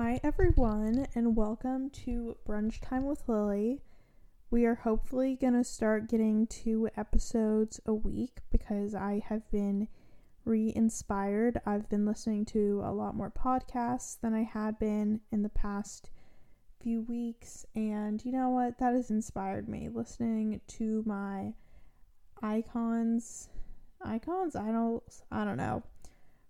Hi, everyone, and welcome to Brunch Time with Lily. We are hopefully going to start getting two episodes a week because I have been re inspired. I've been listening to a lot more podcasts than I had been in the past few weeks, and you know what? That has inspired me. Listening to my icons, icons, idols, I don't know,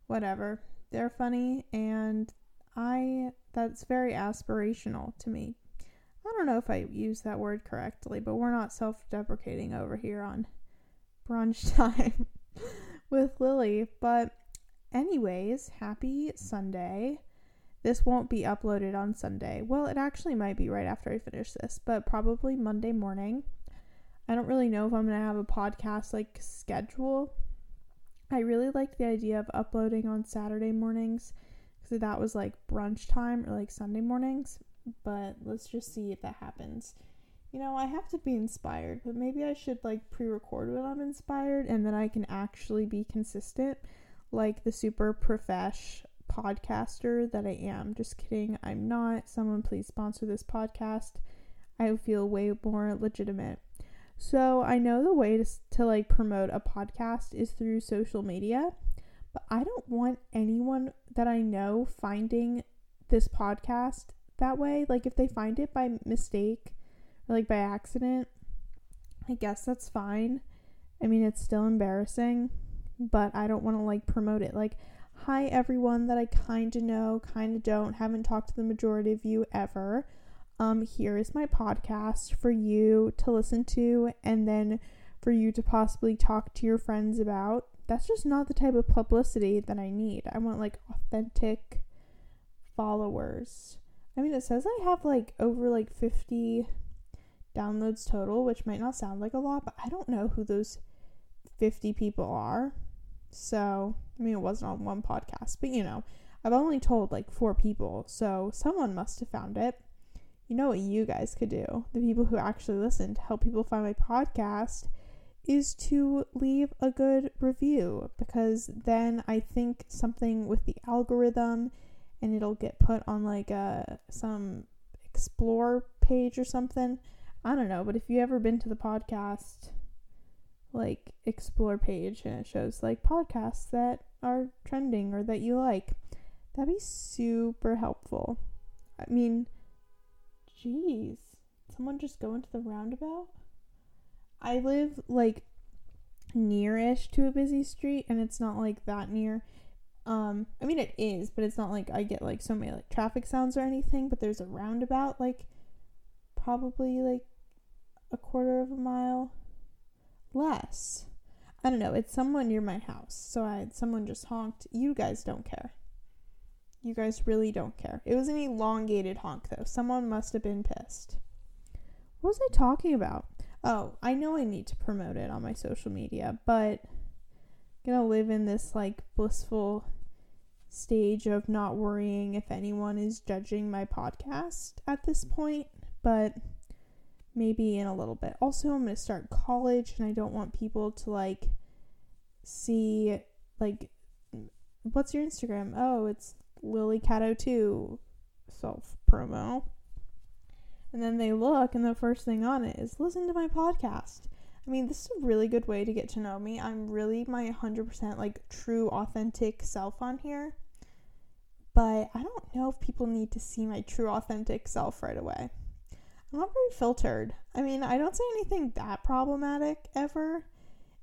whatever. They're funny, and I that's very aspirational to me. I don't know if I use that word correctly, but we're not self-deprecating over here on brunch time with Lily. But anyways, happy Sunday. This won't be uploaded on Sunday. Well, it actually might be right after I finish this, but probably Monday morning. I don't really know if I'm going to have a podcast like schedule. I really like the idea of uploading on Saturday mornings because that was like brunch time or like Sunday mornings. But let's just see if that happens. You know, I have to be inspired, but maybe I should like pre record when I'm inspired and then I can actually be consistent, like the super profesh podcaster that I am. Just kidding, I'm not. Someone please sponsor this podcast. I feel way more legitimate. So I know the way to, to like promote a podcast is through social media, but I don't want anyone that I know finding this podcast that way. Like if they find it by mistake or like by accident, I guess that's fine. I mean, it's still embarrassing, but I don't want to like promote it. Like, hi everyone that I kind of know, kind of don't, haven't talked to the majority of you ever um, here is my podcast for you to listen to and then for you to possibly talk to your friends about. That's just not the type of publicity that I need. I want like authentic followers. I mean, it says I have like over like 50 downloads total, which might not sound like a lot, but I don't know who those 50 people are. So, I mean, it wasn't on one podcast, but you know, I've only told like four people, so someone must have found it you know what you guys could do, the people who actually listen to help people find my podcast, is to leave a good review because then I think something with the algorithm and it'll get put on like a some explore page or something. I don't know, but if you ever been to the podcast like explore page and it shows like podcasts that are trending or that you like, that'd be super helpful. I mean, Jeez. Someone just go into the roundabout? I live like nearish to a busy street and it's not like that near. Um I mean it is, but it's not like I get like so many like traffic sounds or anything, but there's a roundabout like probably like a quarter of a mile less. I don't know, it's someone near my house. So I had someone just honked. You guys don't care. You guys really don't care. It was an elongated honk, though. Someone must have been pissed. What was I talking about? Oh, I know I need to promote it on my social media, but I'm gonna live in this like blissful stage of not worrying if anyone is judging my podcast at this point, but maybe in a little bit. Also, I'm gonna start college and I don't want people to like see like what's your Instagram? Oh, it's Lily Cato 2 self promo. And then they look, and the first thing on it is listen to my podcast. I mean, this is a really good way to get to know me. I'm really my 100% like true, authentic self on here. But I don't know if people need to see my true, authentic self right away. I'm not very filtered. I mean, I don't say anything that problematic ever.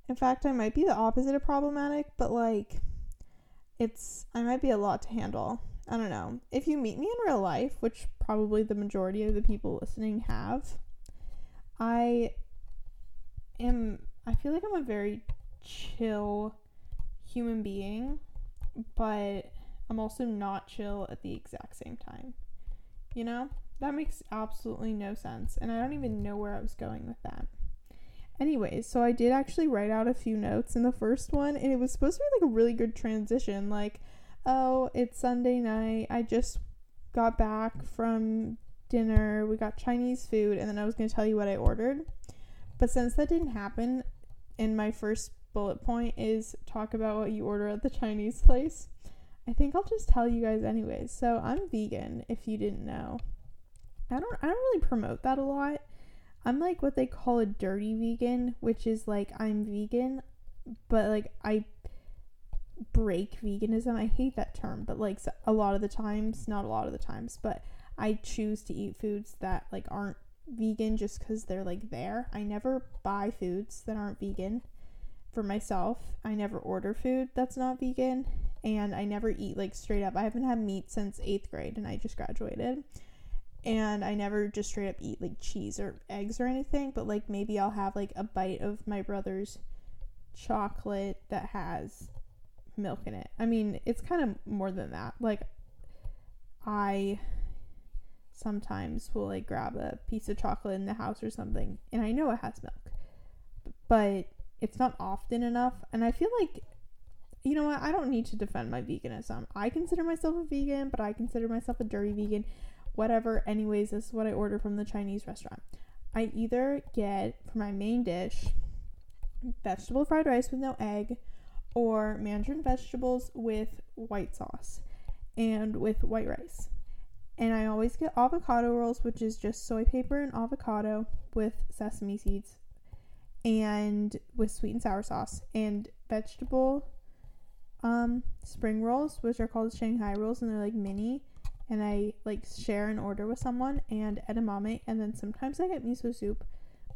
In fact, I might be the opposite of problematic, but like, it's I might be a lot to handle. I don't know. If you meet me in real life, which probably the majority of the people listening have, I am I feel like I'm a very chill human being, but I'm also not chill at the exact same time. You know? That makes absolutely no sense, and I don't even know where I was going with that. Anyways, so I did actually write out a few notes in the first one, and it was supposed to be like a really good transition. Like, oh, it's Sunday night. I just got back from dinner. We got Chinese food, and then I was going to tell you what I ordered. But since that didn't happen, and my first bullet point is talk about what you order at the Chinese place, I think I'll just tell you guys anyways. So I'm vegan if you didn't know. I don't I don't really promote that a lot. I'm like what they call a dirty vegan, which is like I'm vegan, but like I break veganism. I hate that term, but like a lot of the times, not a lot of the times, but I choose to eat foods that like aren't vegan just cuz they're like there. I never buy foods that aren't vegan for myself. I never order food that's not vegan and I never eat like straight up. I haven't had meat since 8th grade and I just graduated. And I never just straight up eat like cheese or eggs or anything, but like maybe I'll have like a bite of my brother's chocolate that has milk in it. I mean, it's kind of more than that. Like, I sometimes will like grab a piece of chocolate in the house or something, and I know it has milk, but it's not often enough. And I feel like, you know what? I don't need to defend my veganism. I consider myself a vegan, but I consider myself a dirty vegan. Whatever. Anyways, this is what I order from the Chinese restaurant. I either get for my main dish vegetable fried rice with no egg or mandarin vegetables with white sauce and with white rice. And I always get avocado rolls, which is just soy paper and avocado with sesame seeds and with sweet and sour sauce. And vegetable um spring rolls, which are called Shanghai rolls and they're like mini. And I like share an order with someone and edamame. And then sometimes I get miso soup,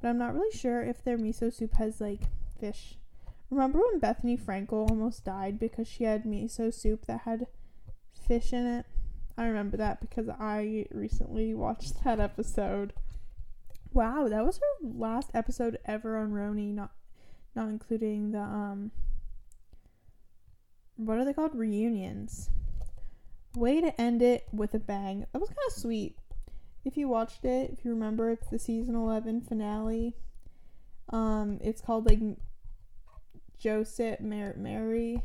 but I'm not really sure if their miso soup has like fish Remember when Bethenny Frankel almost died because she had miso soup that had fish in it? I remember that because I recently watched that episode. Wow, that was her last episode ever on RHONY, not not including the um what are they called? Reunions. Way to end it with a bang. That was kind of sweet. If you watched it, if you remember, it's the season 11 finale. Um, it's called like Joseph, Mar- Mary,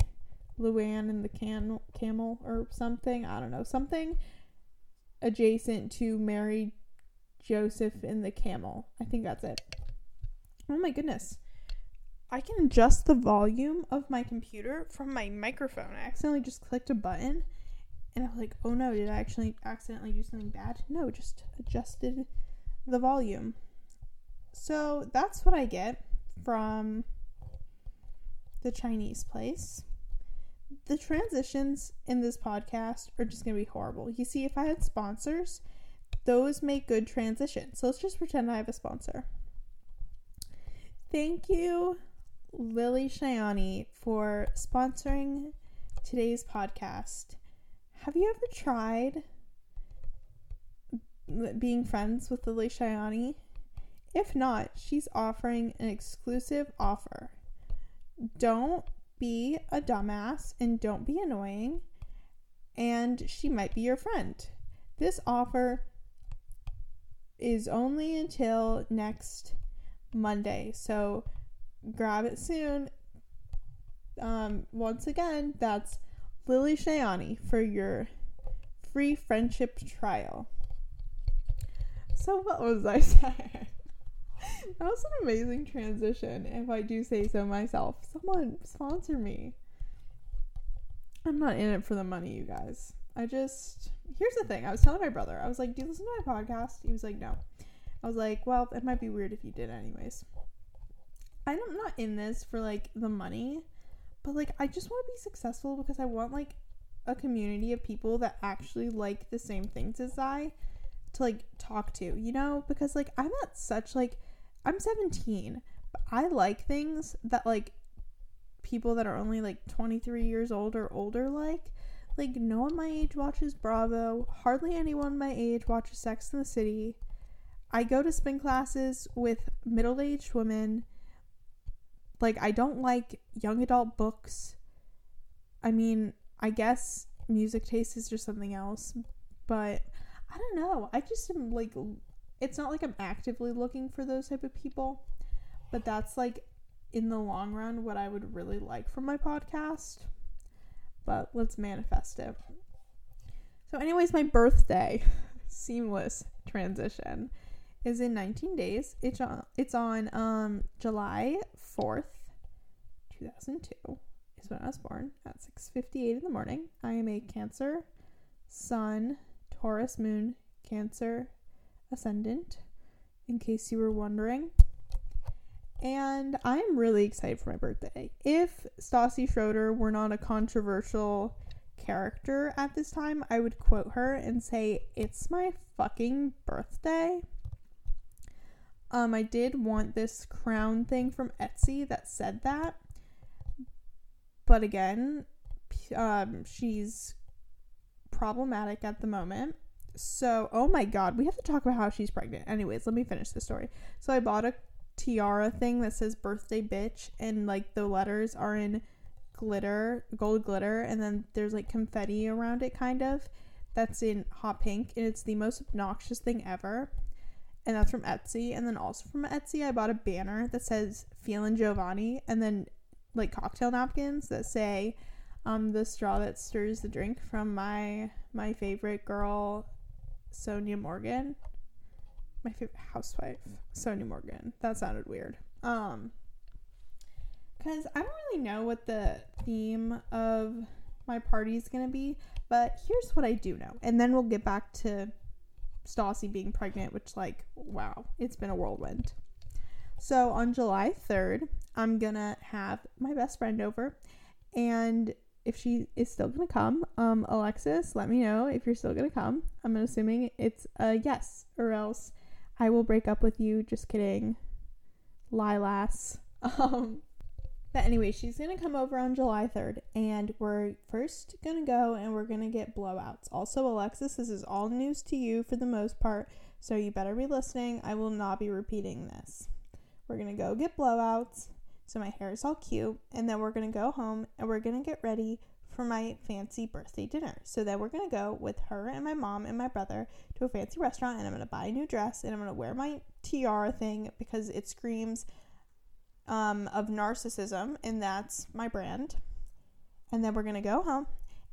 Luann, and the can- camel or something. I don't know. Something adjacent to Mary, Joseph, and the camel. I think that's it. Oh my goodness. I can adjust the volume of my computer from my microphone. I accidentally just clicked a button and I was like, oh no, did I actually accidentally do something bad? No, just adjusted the volume. So that's what I get from the Chinese place. The transitions in this podcast are just going to be horrible. You see, if I had sponsors, those make good transitions. So let's just pretend I have a sponsor. Thank you, Lily Shayani, for sponsoring today's podcast. Have you ever tried being friends with Lily Shayani? If not, she's offering an exclusive offer don't be a dumbass and don't be annoying, and she might be your friend. This offer is only until next Monday, so grab it soon. Um, once again, that's Lily Shayani for your free friendship trial. So, what was I saying? that was an amazing transition, if I do say so myself. Someone sponsor me. I'm not in it for the money, you guys. I just here's the thing. I was telling my brother, I was like, Do you listen to my podcast? He was like, No. I was like, Well, it might be weird if you did anyways. I'm not in this for like the money, but like I just want to be successful because I want like a community of people that actually like the same things as I to like talk to, you know? Because like I'm at such like I'm 17, but I like things that like people that are only like 23 years old or older like. Like no one my age watches Bravo, hardly anyone my age watches Sex in the City. I go to spin classes with middle-aged women. Like I don't like young adult books. I mean, I guess music taste is just something else, but I don't know. I just am like it's not like I'm actively looking for those type of people, but that's like in the long run what I would really like from my podcast. But let's manifest it. So, anyways, my birthday, seamless transition, is in 19 days. It's on, it's on um, July 4th, 2002 is when I was born at 6:58 in the morning. I am a Cancer, Sun, Taurus Moon, Cancer, Ascendant. In case you were wondering. And I am really excited for my birthday. If Stassi Schroeder were not a controversial character at this time, I would quote her and say, It's my fucking birthday. Um, I did want this crown thing from Etsy that said that. But again, um, she's problematic at the moment. So, oh my god, we have to talk about how she's pregnant. Anyways, let me finish the story. So, I bought a tiara thing that says birthday bitch, and like the letters are in glitter, gold glitter, and then there's like confetti around it, kind of. That's in hot pink, and it's the most obnoxious thing ever. And that's from Etsy. And then also from Etsy, I bought a banner that says feeling Giovanni, and then like cocktail napkins that say um, the straw that stirs the drink from my my favorite girl Sonja Morgan. My favorite housewife, Sonja Morgan. That sounded weird. Um cuz I don't really know what the theme of my party is going to be, but here's what I do know. And then we'll get back to Stassi being pregnant, which like wow, it's been a whirlwind. So on July 3rd, I'm going to have my best friend over and if she is still gonna come, um, Alexis, let me know if you're still gonna come. I'm assuming it's a yes, or else I will break up with you. Just kidding, Lilas. Um, but anyway, she's gonna come over on July 3rd, and we're first gonna go and we're gonna get blowouts. Also, Alexis, this is all news to you for the most part, so you better be listening. I will not be repeating this. We're gonna go get blowouts. So my hair is all cute. And then we're going to go home and we're going to get ready for my fancy birthday dinner. So then we're going to go with her and my mom and my brother to a fancy restaurant and I'm going to buy a new dress and I'm going to wear my tiara thing because it screams um, of narcissism and that's my brand. And then we're going to go home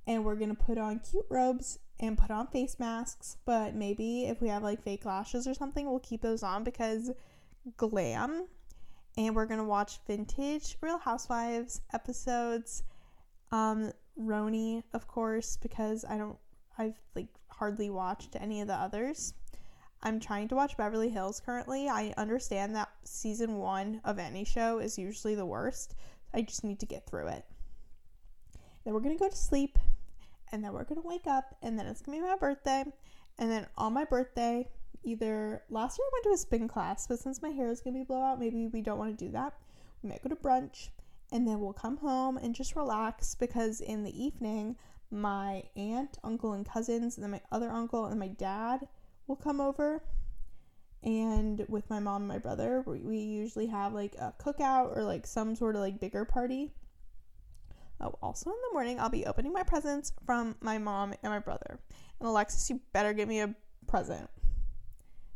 and we're going to put on cute robes and put on face masks. But maybe if we have like fake lashes or something, we'll keep those on because glam and we're gonna watch vintage Real Housewives episodes. Um, RHONY, of course, because I don't, I've like hardly watched any of the others. I'm trying to watch Beverly Hills currently. I understand that season one of any show is usually the worst. I just need to get through it. Then we're gonna go to sleep, and then we're gonna wake up, and then it's gonna be my birthday, and then on my birthday, either last year I went to a spin class, but since my hair is gonna be blowout, maybe we don't want to do that. We might go to brunch and then we'll come home and just relax because in the evening my aunt, uncle, and cousins, and then my other uncle and my dad will come over. And with my mom and my brother, we usually have like a cookout or like some sort of like bigger party. Oh, also in the morning, I'll be opening my presents from my mom and my brother. And Alexis, you better give me a present.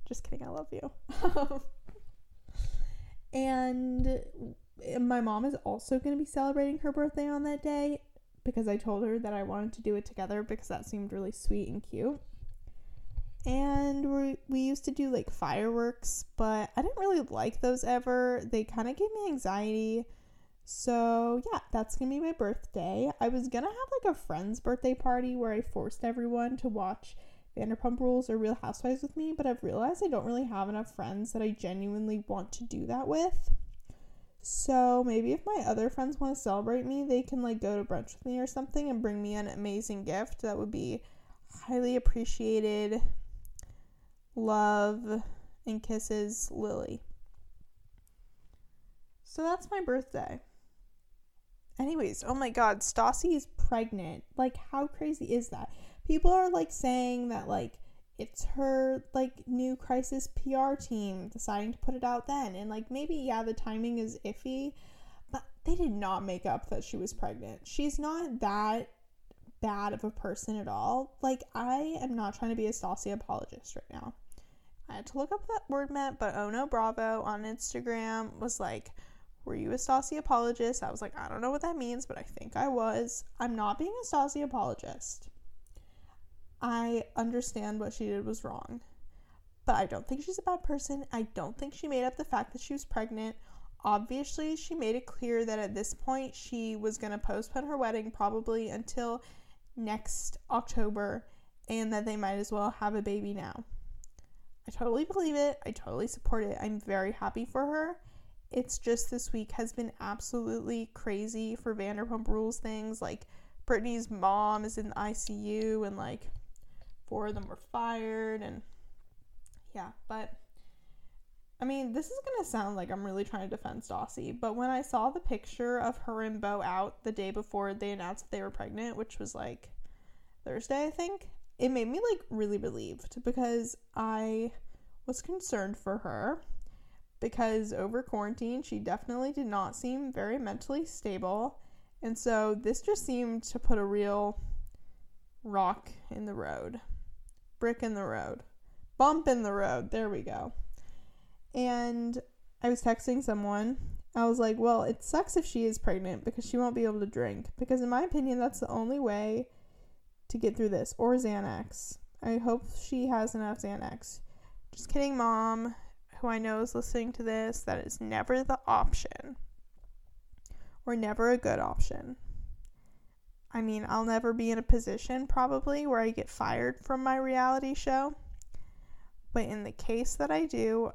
Just kidding, I love you. and my mom is also going to be celebrating her birthday on that day because I told her that I wanted to do it together because that seemed really sweet and cute. And we, we used to do like fireworks, but I didn't really like those ever. They kind of gave me anxiety. So, yeah, that's gonna be my birthday. I was gonna have like a friend's birthday party where I forced everyone to watch Vanderpump Rules or Real Housewives with me, but I've realized I don't really have enough friends that I genuinely want to do that with. So maybe if my other friends want to celebrate me, they can like go to brunch with me or something and bring me an amazing gift. That would be highly appreciated. Love and kisses, Lily. So that's my birthday. Anyways, oh my god, Stassi is pregnant. Like, how crazy is that? People are like saying that like it's her like new crisis PR team deciding to put it out then. And like maybe yeah, the timing is iffy, but they did not make up that she was pregnant. She's not that bad of a person at all. Like I am not trying to be a Stassi apologist right now. I had to look up that word meant, but oh no bravo on Instagram was like were you a Stassi apologist? I was like, I don't know what that means, but I think I was. I'm not being a Stassi apologist. I understand what she did was wrong. But I don't think she's a bad person. I don't think she made up the fact that she was pregnant. obviously, she made it clear that at this point she was going to postpone her wedding probably until next October and that they might as well have a baby now. I totally believe it. I totally support it. I'm very happy for her. It's just this week has been absolutely crazy for Vanderpump Rules things. Like, Brittany's mom is in the ICU, and like, four of them were fired, and yeah, but I mean, this is gonna sound like I'm really trying to defend Stassi, but when I saw the picture of her and Beau out the day before they announced that they were pregnant, which was like Thursday, I think, it made me like really relieved because I was concerned for her because over quarantine she definitely did not seem very mentally stable. And so this just seemed to put a real rock in the road, brick in the road, bump in the road. There we go. And I was texting someone. I was like, well, it sucks if she is pregnant because she won't be able to drink. Because, in my opinion, that's the only way to get through this. Or Xanax. I hope she has enough Xanax. Just kidding, mom, who I know is listening to this. That is never the option. Or never a good option. I mean, I'll never be in a position probably where I get fired from my reality show. But in the case that I do,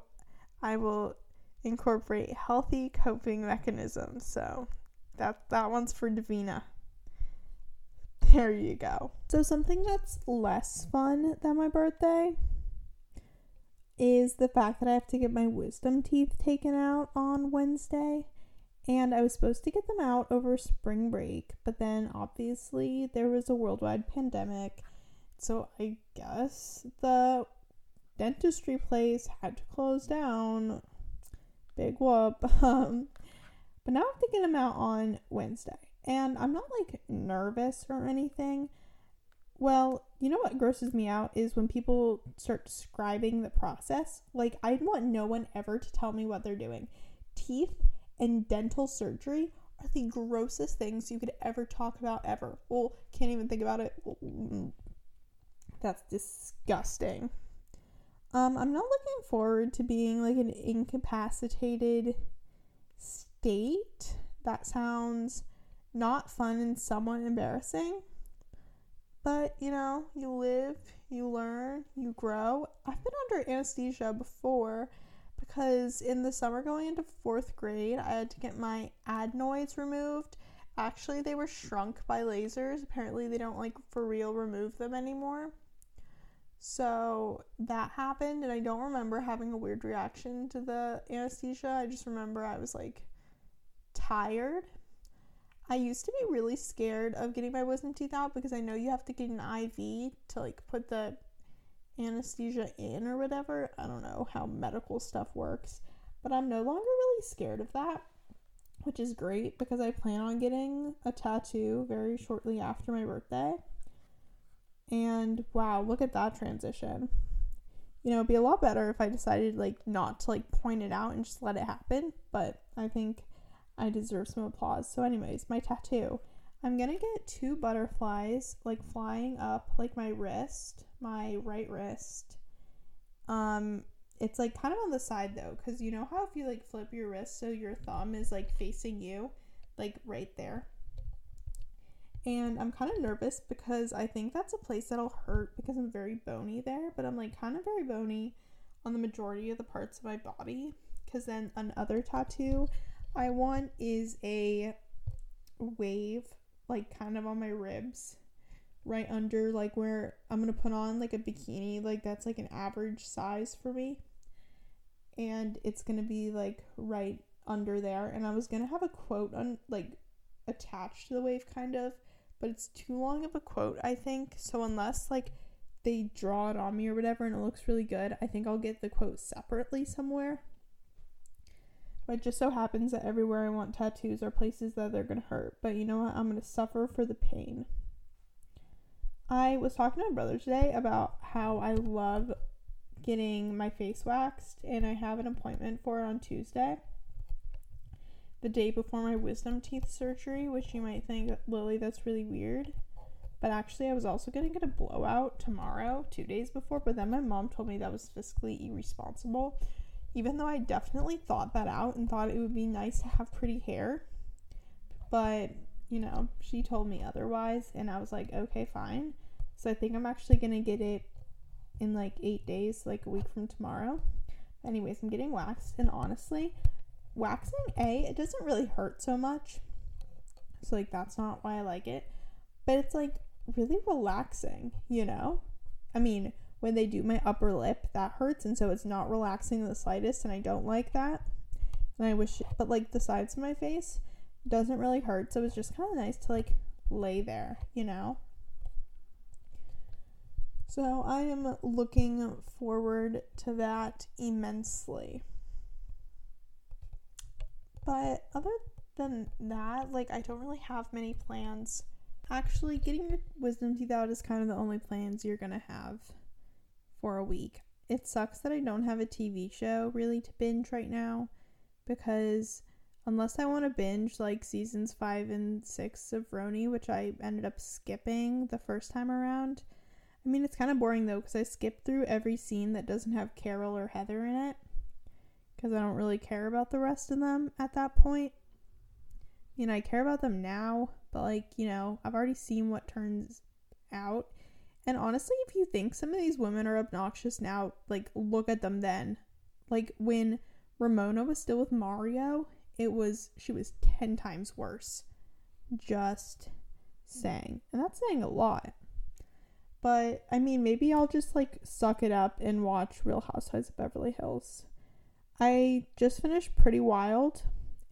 I will incorporate healthy coping mechanisms. So that that one's for Davina. There you go. So something that's less fun than my birthday is the fact that I have to get my wisdom teeth taken out on Wednesday. And I was supposed to get them out over spring break, but then obviously there was a worldwide pandemic. So I guess the dentistry place had to close down. Big whoop. Um, but now I'm thinking I'm out on Wednesday. And I'm not like nervous or anything. Well, you know what grosses me out is when people start describing the process. Like, I'd want no one ever to tell me what they're doing. Teeth and dental surgery are the grossest things you could ever talk about ever. Well, can't even think about it. Mm, that's disgusting. Um, I'm not looking forward to being like an incapacitated state. That sounds not fun and somewhat embarrassing. But, you know, you live, you learn, you grow. I've been under anesthesia before because in the summer going into fourth grade, I had to get my adenoids removed. Actually, they were shrunk by lasers. Apparently, they don't like for real remove them anymore. So that happened, and I don't remember having a weird reaction to the anesthesia. I just remember I was like tired. I used to be really scared of getting my wisdom teeth out because I know you have to get an IV to like put the anesthesia in or whatever. I don't know how medical stuff works, but I'm no longer really scared of that, which is great because I plan on getting a tattoo very shortly after my birthday. And wow, look at that transition. You know, it'd be a lot better if I decided like not to like point it out and just let it happen, but I think I deserve some applause. So anyways, my tattoo. I'm going to get two butterflies like flying up like my wrist, my right wrist. Um it's like kind of on the side though cuz you know how if you like flip your wrist so your thumb is like facing you, like right there and I'm kind of nervous because I think that's a place that'll hurt because I'm very bony there, but I'm like kind of very bony on the majority of the parts of my body. Because then another tattoo I want is a wave, like kind of on my ribs, right under like where I'm gonna put on like a bikini, like that's like an average size for me. And it's gonna be like right under there. And I was gonna have a quote on like attached to the wave kind of but it's too long of a quote, I think. So unless like they draw it on me or whatever and it looks really good, I think I'll get the quote separately somewhere. But it just so happens that everywhere I want tattoos are places that they're gonna hurt. But you know what? I'm gonna suffer for the pain. I was talking to my brother today about how I love getting my face waxed, and I have an appointment for it on Tuesday the day before my wisdom teeth surgery, which you might think, Lily, that's really weird. But actually, I was also going to get a blowout tomorrow, two days before. But then my mom told me that was fiscally irresponsible even though I definitely thought that out and thought it would be nice to have pretty hair. But, you know, she told me otherwise, and I was like, okay, fine. So I think I'm actually gonna get it in like eight days, like a week from tomorrow. Anyways, I'm getting waxed, and honestly, waxing A, it doesn't really hurt so much. So, like, that's not why I like it. But it's like really relaxing, you know? I mean, when they do my upper lip, that hurts, and so it's not relaxing the slightest, and I don't like that. And I wish, but like the sides of my face doesn't really hurt, so it's just kind of nice to like lay there, you know? So I am looking forward to that immensely. But other than that, like I don't really have many plans. Actually, getting your wisdom teeth out is kind of the only plans you're gonna have for a week. It sucks that I don't have a TV show really to binge right now because unless I want to binge like seasons five and six of RHONY, which I ended up skipping the first time around, I mean, it's kind of boring though because I skip through every scene that doesn't have Carol or Heather in it because I don't really care about the rest of them at that point. You know, I care about them now, but like, you know, I've already seen what turns out. And honestly, if you think some of these women are obnoxious now, like, look at them then. Like, when Ramona was still with Mario, it was, she was 10 times worse. Just saying. And that's saying a lot. But I mean, maybe I'll just like suck it up and watch Real Housewives of Beverly Hills. I just finished Pretty Wild,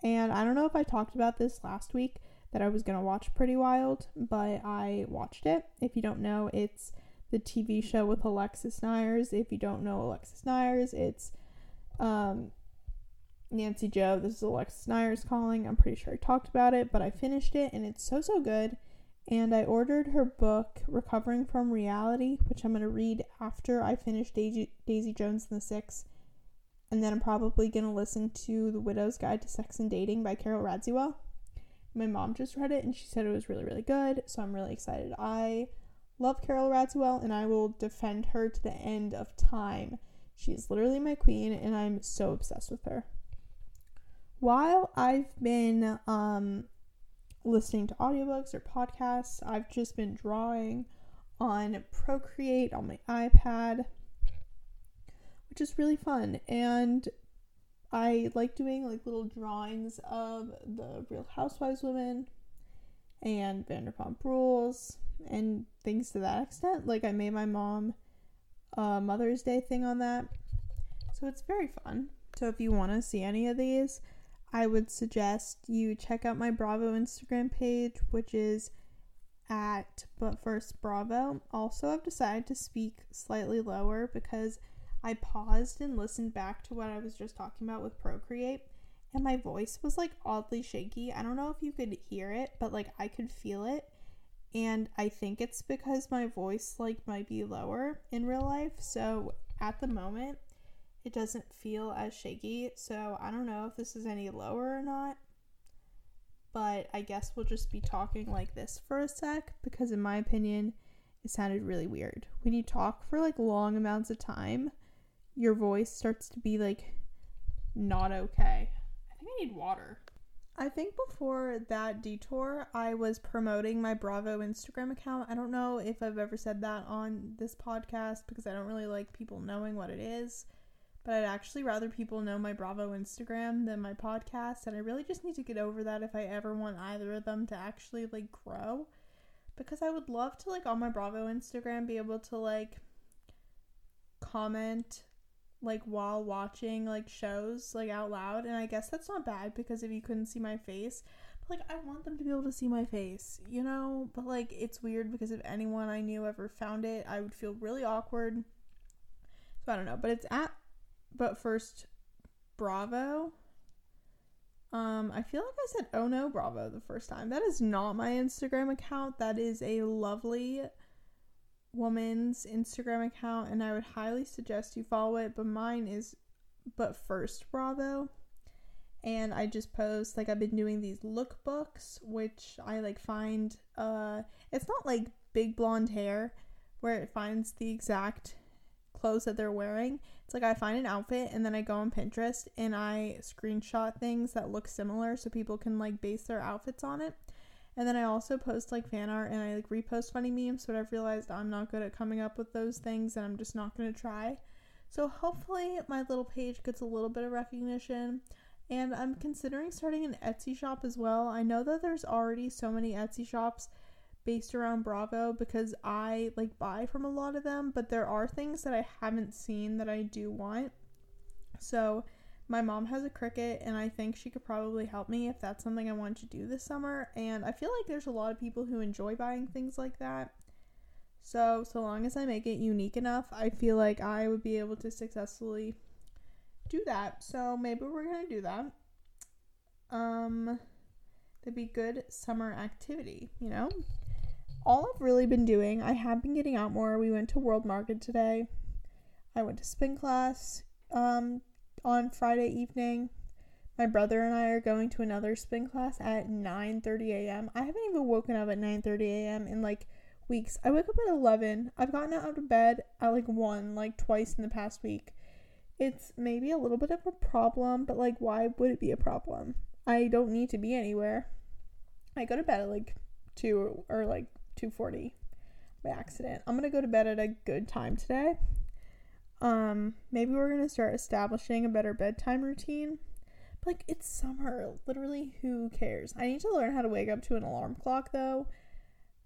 and I don't know if I talked about this last week that I was gonna watch Pretty Wild, but I watched it. If you don't know, it's the TV show with Alexis Neiers. If you don't know Alexis Neiers, it's um, Nancy Jo. This is Alexis Neiers calling. I'm pretty sure I talked about it, but I finished it and it's so so good and I ordered her book, Recovering from Reality, which I'm going to read after I finish Daisy, Daisy Jones and the Six. And then I'm probably going to listen to The Widow's Guide to Sex and Dating by Carol Radziwill. My mom just read it and she said it was really, really good, so I'm really excited. I love Carol Radziwill and I will defend her to the end of time. She is literally my queen and I'm so obsessed with her. While I've been um, listening to audiobooks or podcasts. I've just been drawing on Procreate on my iPad, which is really fun. And I like doing like little drawings of the Real Housewives women and Vanderpump Rules and things to that extent. Like I made my mom a Mother's Day thing on that. So it's very fun. So if you want to see any of these, I would suggest you check out my Bravo Instagram page, which is at But First Bravo. Also, I've decided to speak slightly lower because I paused and listened back to what I was just talking about with Procreate, and my voice was like oddly shaky. I don't know if you could hear it, but like I could feel it. And I think it's because my voice like might be lower in real life. So at the moment, it doesn't feel as shaky. So I don't know if this is any lower or not. But I guess we'll just be talking like this for a sec because, in my opinion, it sounded really weird. When you talk for like long amounts of time, your voice starts to be like not okay. I think I need water. I think before that detour, I was promoting my Bravo Instagram account. I don't know if I've ever said that on this podcast because I don't really like people knowing what it is but I'd actually rather people know my Bravo Instagram than my podcast, and I really just need to get over that if I ever want either of them to actually like grow. Because I would love to like on my Bravo Instagram be able to like comment like while watching like shows like out loud and I guess that's not bad because if you couldn't see my face but, like I want them to be able to see my face, you know? But like it's weird because if anyone I knew ever found it, I would feel really awkward. So I don't know, but it's at but first, Bravo. Um, I feel like I said oh no Bravo the first time. That is not my Instagram account. That is a lovely woman's Instagram account, and I would highly suggest you follow it. But mine is but first Bravo. And I just post like I've been doing these lookbooks, which I like find uh it's not like big blonde hair where it finds the exact clothes that they're wearing. It's like I find an outfit and then I go on Pinterest and I screenshot things that look similar so people can like base their outfits on it. And then I also post like fan art and I like repost funny memes, but I've realized I'm not good at coming up with those things and I'm just not going to try. So hopefully my little page gets a little bit of recognition. And I'm considering starting an Etsy shop as well. I know that there's already so many Etsy shops based around Bravo because I like buy from a lot of them, but there are things that I haven't seen that I do want. So, my mom has a Cricut and I think she could probably help me if that's something I want to do this summer. And I feel like there's a lot of people who enjoy buying things like that. So, so long as I make it unique enough, I feel like I would be able to successfully do that. So, maybe we're going to do that. Um that'd be good summer activity, you know? All I've really been doing, I have been getting out more. We went to World Market today. I went to spin class um, on Friday evening. My brother and I are going to another spin class at 9:30 a.m. I haven't even woken up at 9:30 a.m. in like weeks. I wake up at 11. I've gotten out of bed at like 1 like twice in the past week. It's maybe a little bit of a problem, but like why would it be a problem? I don't need to be anywhere. I go to bed at like 2 or like 2:40 by accident. I'm to go to bed at a good time today. Um maybe we're to start establishing a better bedtime routine. But, like it's summer, literally who cares? I need to learn how to wake up to an alarm clock though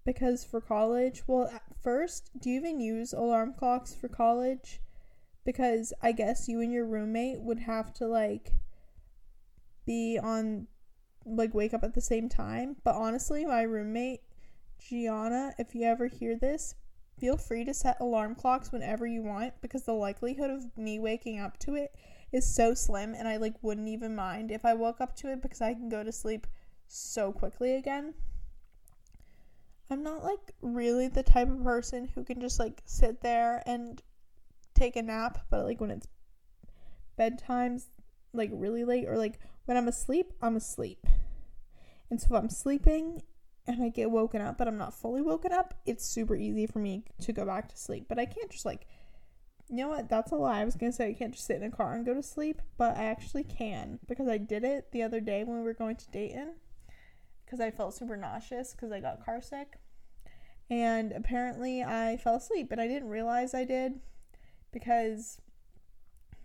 because for college, well first, do you even use alarm clocks for college? Because I guess you and your roommate would have to like be on like wake up at the same time. But honestly, my roommate Gianna, if you ever hear this, feel free to set alarm clocks whenever you want because the likelihood of me waking up to it is so slim and I like wouldn't even mind if I woke up to it because I can go to sleep so quickly again. I'm not like really the type of person who can just like sit there and take a nap, but like when it's bedtime's like really late or like when I'm asleep, I'm asleep. And so if I'm sleeping and I get woken up, but I'm not fully woken up, it's super easy for me to go back to sleep. But I can't just like, you know what? That's a lie. I was gonna say I can't just sit in a car and go to sleep, but I actually can because I did it the other day when we were going to Dayton because I felt super nauseous because I got car sick. And apparently I fell asleep, but I didn't realize I did because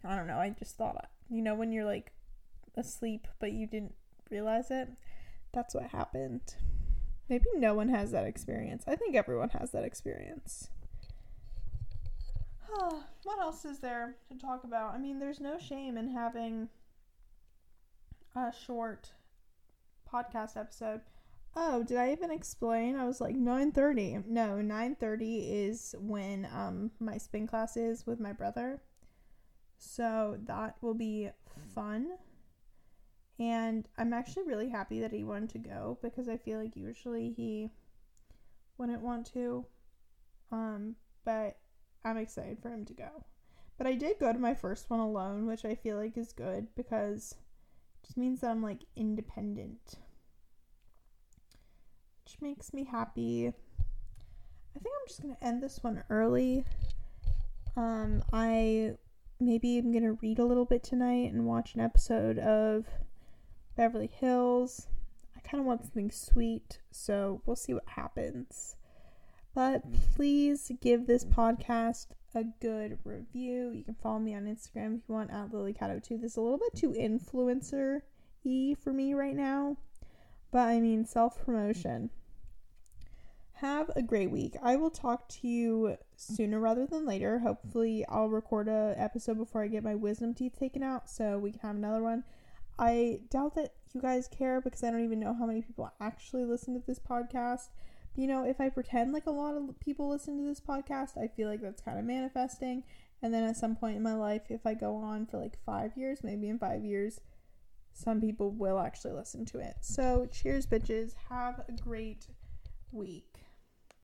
I don't know. I just thought, you know, when you're like asleep but you didn't realize it, that's what happened. Maybe no one has that experience. I think everyone has that experience. what else is there to talk about? I mean, there's no shame in having a short podcast episode. Oh, did I even explain? I was like 9:30. No, 9:30 is when um my spin class is with my brother. So that will be fun. And I'm actually really happy that he wanted to go because I feel like usually he wouldn't want to. Um, but I'm excited for him to go. But I did go to my first one alone, which I feel like is good because it just means that I'm like independent. Which makes me happy. I think I'm just gonna end this one early. Um, I maybe I'm gonna read a little bit tonight and watch an episode of Beverly Hills. I kind of want something sweet, so we'll see what happens. But please give this podcast a good review. You can follow me on Instagram if you want at LilyCat02. This is a little bit too influencer y for me right now, but I mean self promotion. Have a great week. I will talk to you sooner rather than later. Hopefully, I'll record a episode before I get my wisdom teeth taken out so we can have another one. I doubt that you guys care because I don't even know how many people actually listen to this podcast. You know, if I pretend like a lot of people listen to this podcast, I feel like that's kind of manifesting. And then at some point in my life, if I go on for like five years, maybe in five years, some people will actually listen to it. So, cheers, bitches. Have a great week.